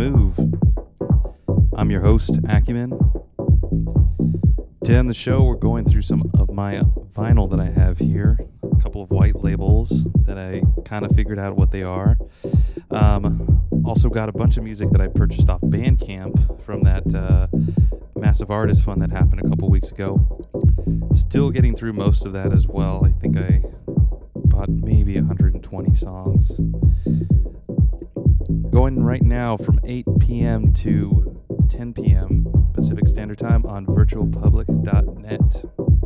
Move. I'm your host, Akumen. Today on the show, we're going through some of my vinyl that I have here. A couple of white labels that I kind of figured out what they are. Um, also, got a bunch of music that I purchased off Bandcamp from that uh, massive artist fund that happened a couple weeks ago. Still getting through most of that as well. I think I bought maybe 120 songs. Right now from 8 p.m. to 10 p.m. Pacific Standard Time on virtualpublic.net.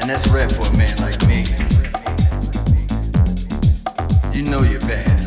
And that's rare for a man like me. You know you're bad.